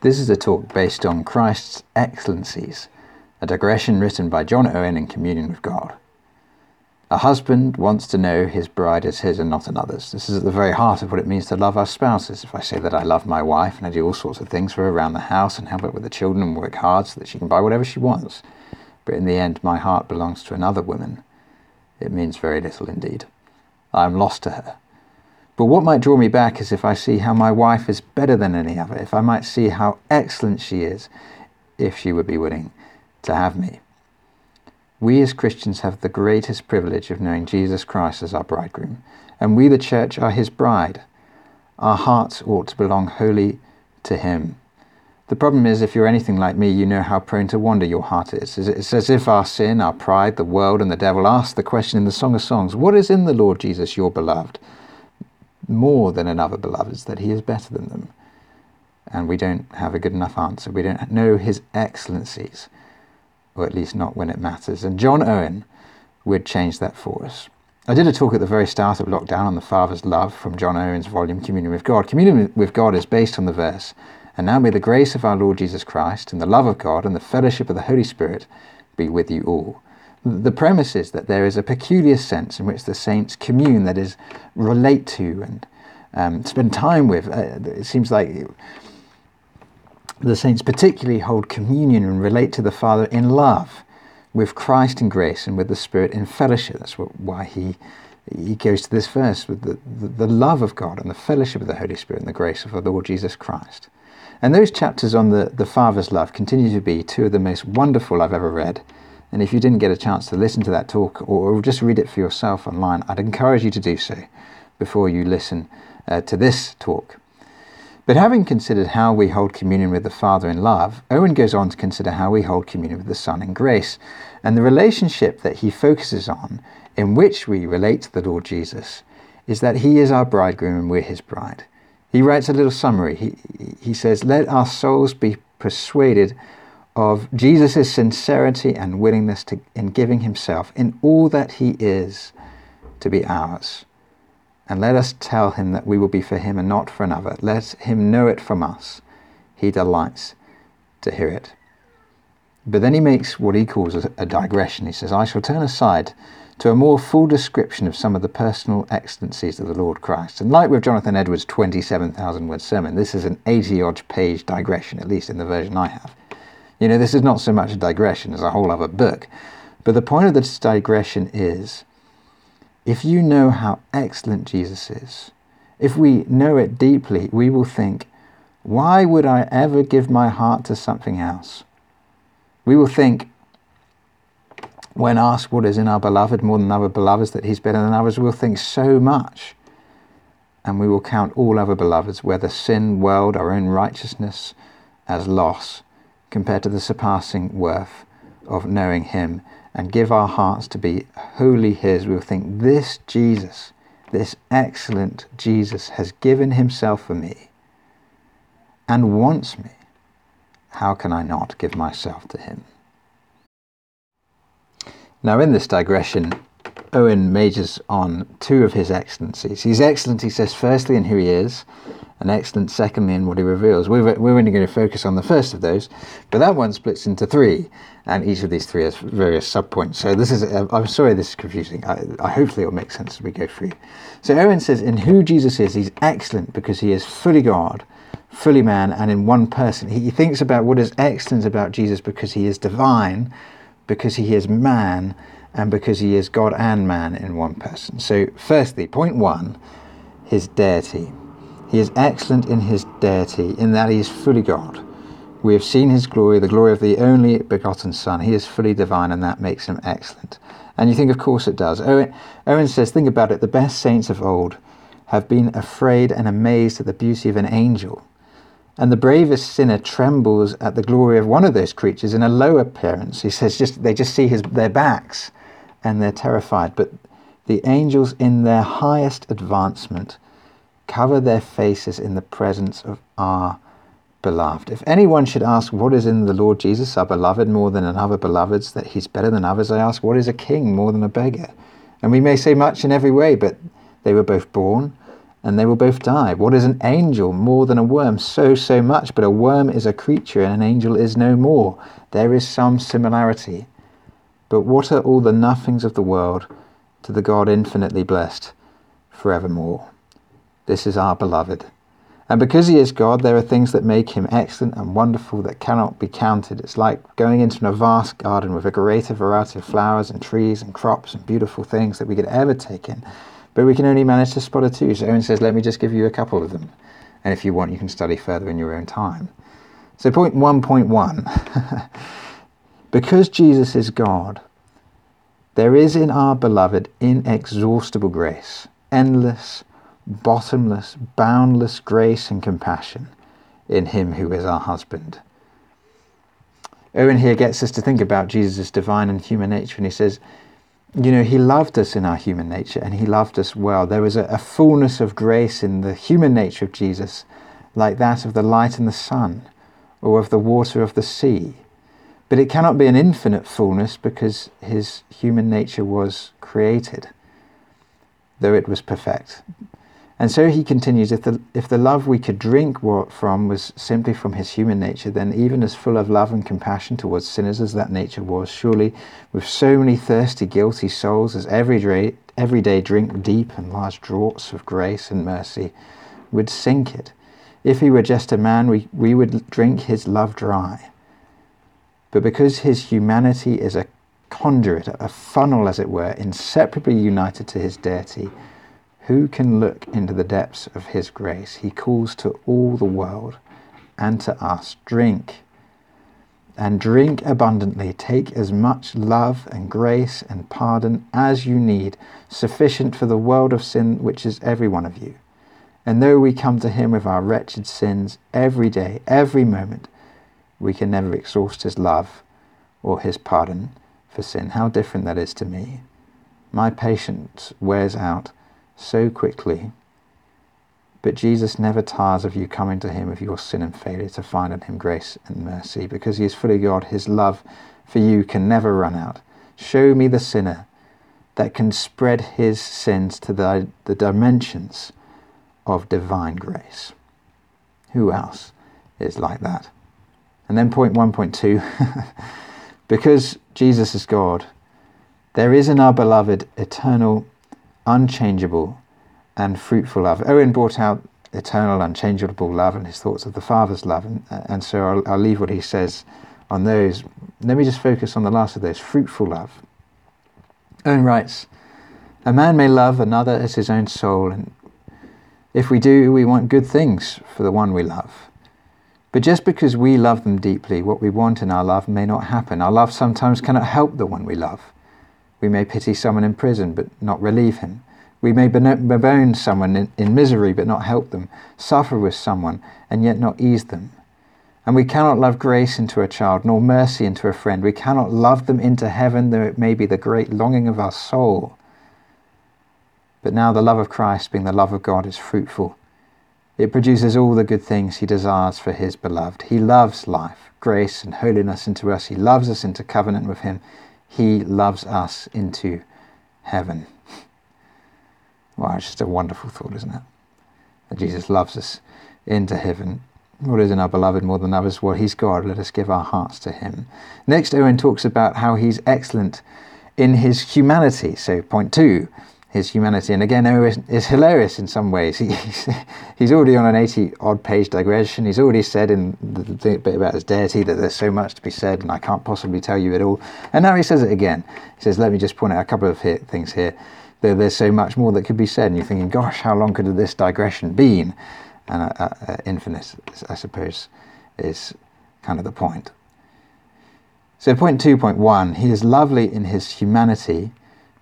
This is a talk based on Christ's excellencies, a digression written by John Owen in communion with God. A husband wants to know his bride is his and not another's. This is at the very heart of what it means to love our spouses. If I say that I love my wife and I do all sorts of things for her around the house and help her with the children and work hard so that she can buy whatever she wants, but in the end my heart belongs to another woman, it means very little indeed. I am lost to her. But what might draw me back is if I see how my wife is better than any other, if I might see how excellent she is, if she would be willing to have me. We as Christians have the greatest privilege of knowing Jesus Christ as our bridegroom, and we, the church, are his bride. Our hearts ought to belong wholly to him. The problem is, if you're anything like me, you know how prone to wander your heart is. It's as if our sin, our pride, the world, and the devil ask the question in the Song of Songs What is in the Lord Jesus, your beloved? More than another beloveds, that he is better than them. And we don't have a good enough answer. We don't know his excellencies, or at least not when it matters. And John Owen would change that for us. I did a talk at the very start of lockdown on the Father's love from John Owen's volume Communion with God. Communion with God is based on the verse, And now may the grace of our Lord Jesus Christ, and the love of God, and the fellowship of the Holy Spirit be with you all. The premise is that there is a peculiar sense in which the saints commune, that is, relate to and um, spend time with. Uh, it seems like the saints particularly hold communion and relate to the Father in love, with Christ in grace and with the Spirit in fellowship. That's what, why he he goes to this verse with the, the, love of God and the fellowship of the Holy Spirit and the grace of the Lord Jesus Christ. And those chapters on the, the Father's love continue to be two of the most wonderful I've ever read. And if you didn't get a chance to listen to that talk or just read it for yourself online, I'd encourage you to do so before you listen uh, to this talk. But having considered how we hold communion with the Father in love, Owen goes on to consider how we hold communion with the Son in grace, and the relationship that he focuses on, in which we relate to the Lord Jesus, is that he is our bridegroom and we're his bride. He writes a little summary. He, he says, Let our souls be persuaded of Jesus' sincerity and willingness to, in giving himself in all that he is to be ours. And let us tell him that we will be for him and not for another. Let him know it from us. He delights to hear it. But then he makes what he calls a, a digression. He says, I shall turn aside to a more full description of some of the personal excellencies of the Lord Christ. And like with Jonathan Edwards' 27,000 word sermon, this is an 80 odd page digression, at least in the version I have. You know, this is not so much a digression as a whole other book. But the point of this digression is if you know how excellent Jesus is, if we know it deeply, we will think, why would I ever give my heart to something else? We will think, when asked what is in our beloved more than other beloveds, that he's better than others, we'll think so much. And we will count all other beloveds, whether sin, world, our own righteousness, as loss compared to the surpassing worth of knowing Him and give our hearts to be wholly His, we'll think, This Jesus, this excellent Jesus, has given Himself for me and wants me. How can I not give myself to Him? Now, in this digression, Owen majors on two of his excellencies. He's excellent, he says, firstly in who he is, and excellent, secondly, in what he reveals. We're, we're only going to focus on the first of those, but that one splits into three, and each of these three has various subpoints. So this is, uh, I'm sorry this is confusing. I, I hopefully it'll make sense as we go through. So Owen says, in who Jesus is, he's excellent because he is fully God, fully man, and in one person. He, he thinks about what is excellent about Jesus because he is divine, because he is man, and because he is God and man in one person. So, firstly, point one, his deity. He is excellent in his deity, in that he is fully God. We have seen his glory, the glory of the only begotten Son. He is fully divine, and that makes him excellent. And you think, of course, it does. Owen, Owen says, think about it. The best saints of old have been afraid and amazed at the beauty of an angel. And the bravest sinner trembles at the glory of one of those creatures in a low appearance. He says, just they just see his, their backs and they're terrified. But the angels, in their highest advancement, cover their faces in the presence of our beloved. If anyone should ask, What is in the Lord Jesus, our beloved, more than another beloved's, that he's better than others, I ask, What is a king more than a beggar? And we may say much in every way, but they were both born and they will both die. What is an angel more than a worm? So, so much, but a worm is a creature, and an angel is no more. There is some similarity. But what are all the nothings of the world to the God infinitely blessed forevermore? This is our beloved. And because he is God, there are things that make him excellent and wonderful that cannot be counted. It's like going into a vast garden with a greater variety of flowers and trees and crops and beautiful things that we could ever take in. But we can only manage to spot a two. So Owen says, let me just give you a couple of them. And if you want, you can study further in your own time. So, point 1.1 because Jesus is God, there is in our beloved inexhaustible grace, endless, bottomless, boundless grace and compassion in him who is our husband. Owen here gets us to think about Jesus' divine and human nature, and he says, you know, he loved us in our human nature and he loved us well. There was a, a, fullness of grace in the human nature of Jesus, like that of the light and the sun, or of the water of the sea. But it cannot be an infinite fullness because his human nature was created, though it was perfect. And so he continues if the, if the love we could drink from was simply from his human nature, then even as full of love and compassion towards sinners as that nature was, surely with so many thirsty, guilty souls as every day, every day drink deep and large draughts of grace and mercy, would sink it. If he were just a man, we, we would drink his love dry. But because his humanity is a conduit, a funnel, as it were, inseparably united to his deity, who can look into the depths of his grace? He calls to all the world and to us drink and drink abundantly. Take as much love and grace and pardon as you need, sufficient for the world of sin which is every one of you. And though we come to him with our wretched sins every day, every moment, we can never exhaust his love or his pardon for sin. How different that is to me. My patience wears out so quickly. But Jesus never tires of you coming to him with your sin and failure to find in him grace and mercy. Because he is fully God, his love for you can never run out. Show me the sinner that can spread his sins to the, the dimensions of divine grace. Who else is like that? And then point 1.2 because Jesus is God, there is in our beloved eternal unchangeable and fruitful love. Owen brought out eternal, unchangeable love and his thoughts of the Father's love, and, and so I'll, I'll leave what he says on those. Let me just focus on the last of those fruitful love. Owen writes, A man may love another as his own soul, and if we do, we want good things for the one we love. But just because we love them deeply, what we want in our love may not happen. Our love sometimes cannot help the one we love. We may pity someone in prison but not relieve him. We may bemoan someone in, in, misery but not help them, suffer with someone and yet not ease them. And we cannot love grace into a child, nor mercy into a friend. We cannot love them into heaven, though it may be the great longing of our soul. But now the love of Christ, being the love of God, is fruitful. It produces all the good things he desires for his beloved. He loves life, grace, and holiness into us. He loves us into covenant with him. He loves us into heaven. Wow, it's just a wonderful thought, isn't it? That Jesus loves us into heaven. What is in our beloved more than others? Well, he's God. Let us give our hearts to him. Next, Owen talks about how he's excellent in his humanity. So, point two, his humanity. And again, Owen is hilarious in some ways. He, he's, he's already on an 80 odd page digression. He's already said in the bit about his deity that there's so much to be said and I can't possibly tell you it all. And now he says it again. He says, Let me just point out a couple of here, things here. There, there's so much more that could be said. And you're thinking, Gosh, how long could this digression been? And uh, uh, uh, infinite, I suppose, is kind of the point. So, point 2.1 he is lovely in his humanity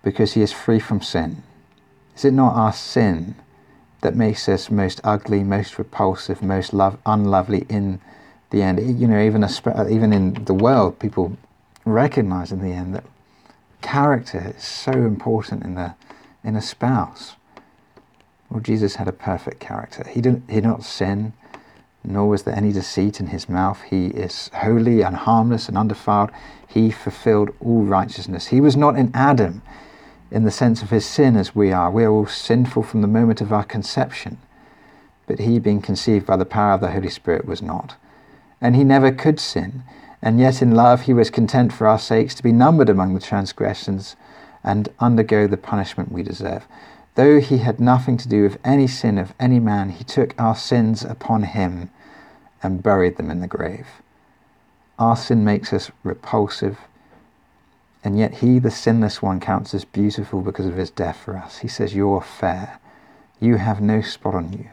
because he is free from sin. Is it not our sin that makes us most ugly, most repulsive, most love, unlovely in the end? You know, even, a, uh, even in the world, people recognize in the end that character is so important in, the, in a spouse. Well, Jesus had a perfect character. He didn't, he did not sin, nor was there any deceit in his mouth. He is holy and harmless and undefiled. He fulfilled all righteousness. He was not in Adam in the sense of his sin as we are. We are all sinful from the moment of our conception. But he, being conceived by the power of the Holy Spirit, was not. And he never could sin. And yet in love he was content for our sakes to be numbered among the transgressions and undergo the punishment we deserve. Though he had nothing to do with any sin of any man, he took our sins upon him and buried them in the grave. Our sin makes us repulsive and yet he, the sinless one, counts as beautiful because of his death for us. He says, You're fair. You have no spot on you.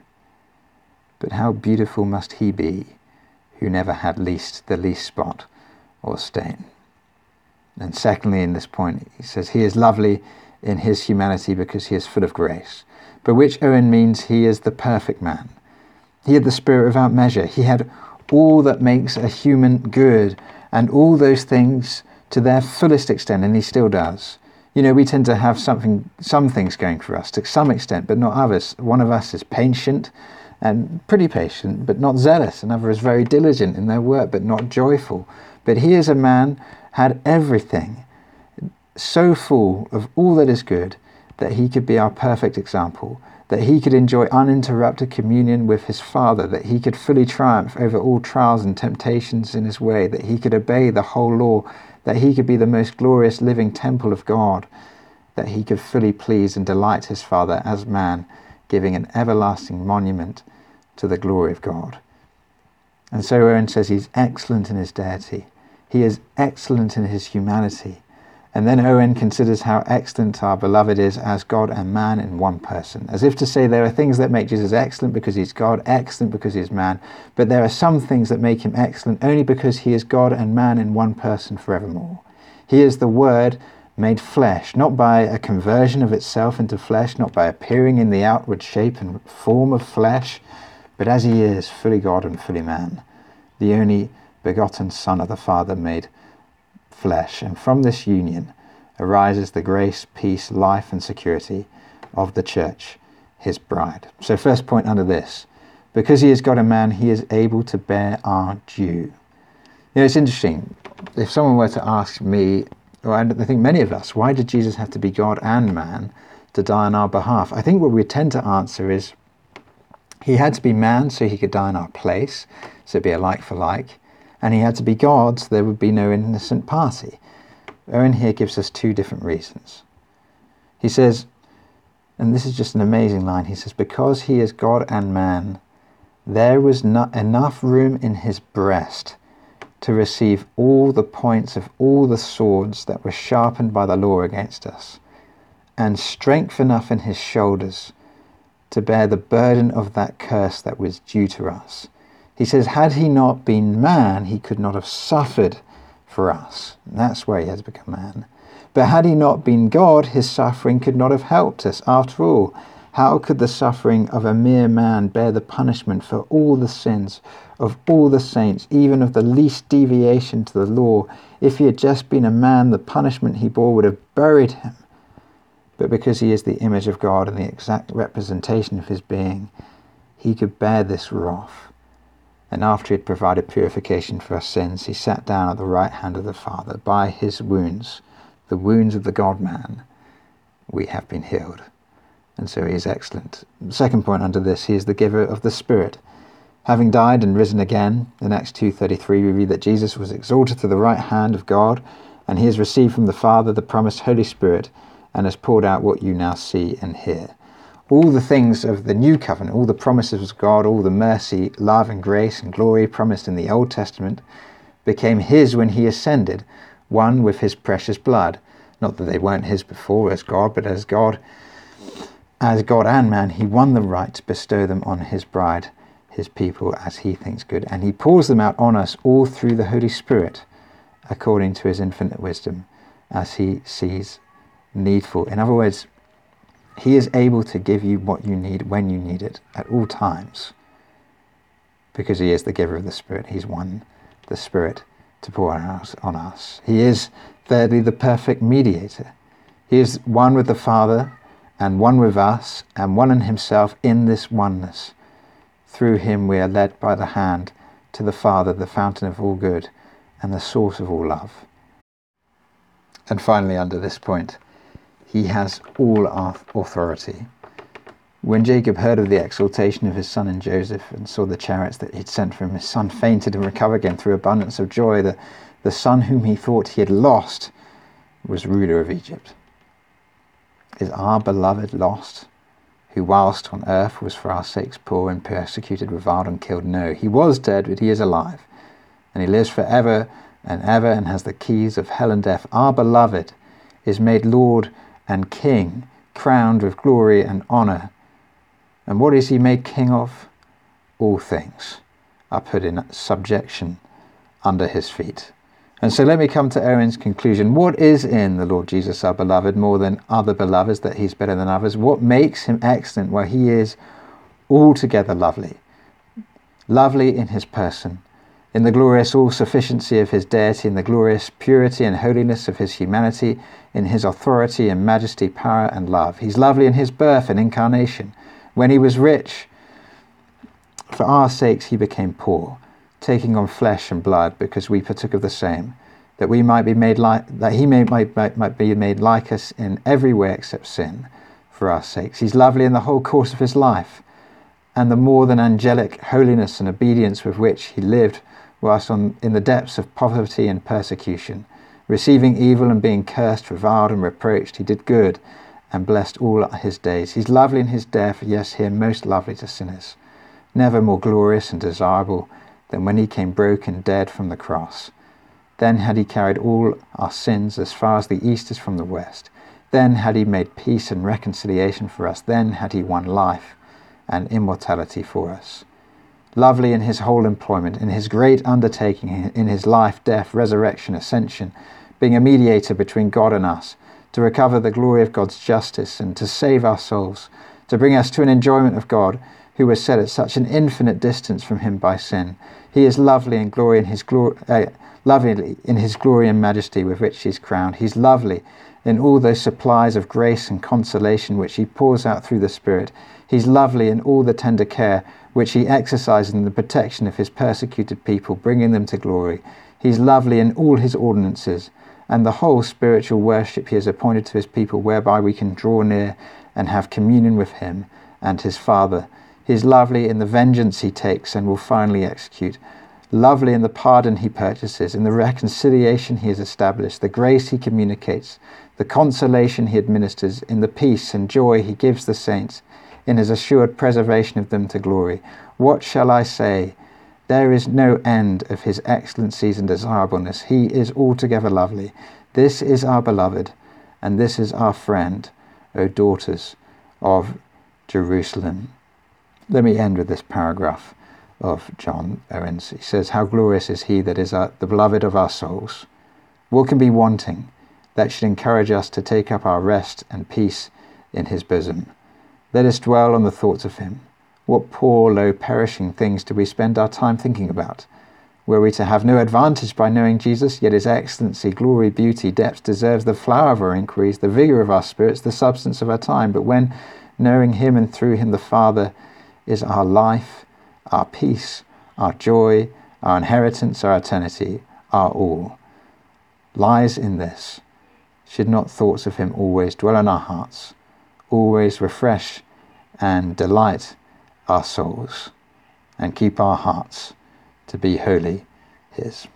But how beautiful must he be who never had least the least spot or stain? And secondly, in this point, he says, He is lovely in his humanity because he is full of grace. But which Owen means he is the perfect man. He had the spirit without measure. He had all that makes a human good and all those things to their fullest extent, and he still does. You know, we tend to have something, some things going for us to some extent, but not others. One of us is patient and pretty patient, but not zealous. Another is very diligent in their work, but not joyful. But he is a man had everything, so full of all that is good, that he could be our perfect example, that he could enjoy uninterrupted communion with his Father, that he could fully triumph over all trials and temptations in his way, that he could obey the whole law that he could be the most glorious living temple of God, that he could fully please and delight his Father as man, giving an everlasting monument to the glory of God. And so Owen says he's excellent in his deity. He is excellent in his humanity. And then Owen considers how excellent our beloved is as God and man in one person, as if to say there are things that make Jesus excellent because he's God, excellent because he's man, but there are some things that make him excellent only because he is God and man in one person forevermore. He is the Word made flesh, not by a conversion of itself into flesh, not by appearing in the outward shape and form of flesh, but as he is, fully God and fully man, the only begotten Son of the Father made flesh, and from this union arises the grace, peace, life, and security of the church, his bride. So, first point under this because he is God and man, he is able to bear our due. You know, it's interesting. If someone were to ask me, or I think many of us, why did Jesus have to be God and man to die on our behalf? I think what we tend to answer is he had to be man so he could die in our place, so it'd be a like for like and he had to be God, so there would be no innocent party. Owen here gives us two different reasons. He says, and this is just an amazing line, he says, Because he is God and man, there was not enough room in his breast to receive all the points of all the swords that were sharpened by the law against us, and strength enough in his shoulders to bear the burden of that curse that was due to us. He says, had he not been man, he could not have suffered for us. And that's where he has become man. But had he not been God, his suffering could not have helped us. After all, how could the suffering of a mere man bear the punishment for all the sins of all the saints, even of the least deviation to the law? If he had just been a man, the punishment he bore would have buried him. But because he is the image of God and the exact representation of his being, he could bear this wrath and after he had provided purification for our sins, he sat down at the right hand of the Father. By his wounds, the wounds of the God man, we have been healed. And so he is excellent. Second point under this, he is the giver of the Spirit. Having died and risen again, in Acts 2.33 we read that Jesus was exalted to the right hand of God, and he has received from the Father the promised Holy Spirit, and has poured out what you now see and hear all the things of the new covenant, all the promises of God, all the mercy, love, and grace and glory promised in the Old Testament became his when he ascended, one with his precious blood. Not that they weren't his before as God, but as God, as God and man, he won the right to bestow them on his bride, his people, as he thinks good. And he pours them out on us all through the Holy Spirit, according to his infinite wisdom, as he sees needful. In other words, he is able to give you what you need when you need it at all times because He is the giver of the Spirit. He's won the Spirit to pour out on us. He is, thirdly, the perfect mediator. He is one with the Father and one with us and one in Himself in this oneness. Through Him we are led by the hand to the Father, the fountain of all good and the source of all love. And finally, under this point, He has all our authority. When Jacob heard of the exaltation of his son and Joseph and saw the chariots that he had sent for him, his son fainted and recovered again through abundance of joy. The, the son whom he thought he had lost was ruler of Egypt. Is our beloved lost, who whilst on earth was for our sakes poor and persecuted, reviled, and killed? No, he was dead, but he is alive, and he lives for ever and ever and has the keys of hell and death. Our beloved is made Lord and King, crowned with glory and honour and what is he made king of? All things are put in subjection under his feet. And so let me come to Owen's conclusion. What is in the Lord Jesus, our beloved, more than other beloveds, that he's better than others? What makes him excellent? Well, he is altogether lovely. Lovely in his person, in the glorious all sufficiency of his deity, in the glorious purity and holiness of his humanity, in his authority and majesty, power and love. He's lovely in his birth and incarnation when he was rich, for our sakes he became poor, taking on flesh and blood, because we partook of the same, that we might be made like that he may, might, might, might be made like us in every way except sin, for our sakes. He's lovely in the whole course of his life, and the more than angelic holiness and obedience with which he lived whilst on, in the depths of poverty and persecution. Receiving evil and being cursed, reviled, and reproached, he did good and blessed all his days. He's lovely in his death, yes, here most lovely to sinners. Never more glorious and desirable than when he came broken dead from the cross. Then had he carried all our sins as far as the east is from the west. Then had he made peace and reconciliation for us. Then had he won life and immortality for us. Lovely in his whole employment, in his great undertaking, in his life, death, resurrection, ascension, being a mediator between God and us to recover the glory of God's justice and to save our souls, to bring us to an enjoyment of God who was set at such an infinite distance from him by sin. He is lovely in glory in his glory, uh, lovely in his glory and majesty with which he is crowned. He's lovely in all those supplies of grace and consolation which he pours out through the Spirit. He's lovely in all the tender care which he exercises in the protection of his persecuted people, bringing them to glory. He's lovely in all his ordinances and the whole spiritual worship he has appointed to his people, whereby we can draw near and have communion with him and his Father. He is lovely in the vengeance he takes and will finally execute, lovely in the pardon he purchases, in the reconciliation he has established, the grace he communicates, the consolation he administers, in the peace and joy he gives the saints, in his assured preservation of them to glory. What shall I say? There is no end of his excellencies and desirableness. He is altogether lovely. This is our beloved, and this is our friend, O daughters of Jerusalem. Let me end with this paragraph of John Owen's. He says, How glorious is he that is our, the beloved of our souls. What can be wanting that should encourage us to take up our rest and peace in his bosom? Let us dwell on the thoughts of him what poor, low, perishing things do we spend our time thinking about? Were we to have no advantage by knowing Jesus, yet his excellency, glory, beauty, depth deserves the flower of our inquiries, the vigour of our spirits, the substance of our time. But when knowing him and through him the Father is our life, our peace, our joy, our inheritance, our eternity, our all, lies in this. Should not thoughts of him always dwell in our hearts, always refresh and delight our souls and keep our hearts to be wholly His.